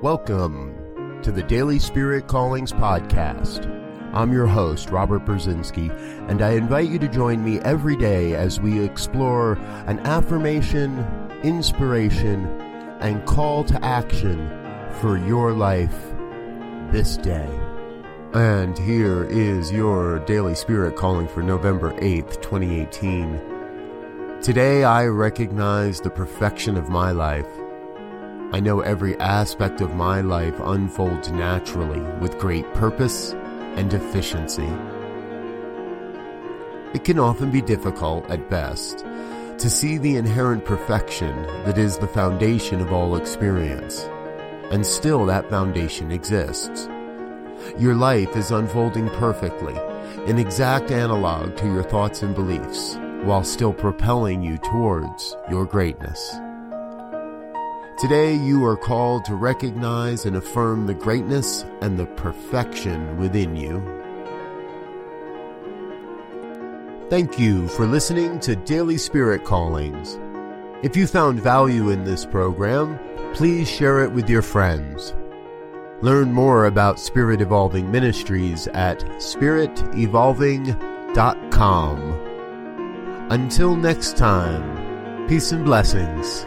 Welcome to the Daily Spirit Callings Podcast. I'm your host, Robert Brzezinski, and I invite you to join me every day as we explore an affirmation, inspiration, and call to action for your life this day. And here is your Daily Spirit Calling for November 8th, 2018. Today I recognize the perfection of my life I know every aspect of my life unfolds naturally with great purpose and efficiency. It can often be difficult, at best, to see the inherent perfection that is the foundation of all experience. And still that foundation exists. Your life is unfolding perfectly, an exact analog to your thoughts and beliefs, while still propelling you towards your greatness. Today, you are called to recognize and affirm the greatness and the perfection within you. Thank you for listening to Daily Spirit Callings. If you found value in this program, please share it with your friends. Learn more about Spirit Evolving Ministries at spiritevolving.com. Until next time, peace and blessings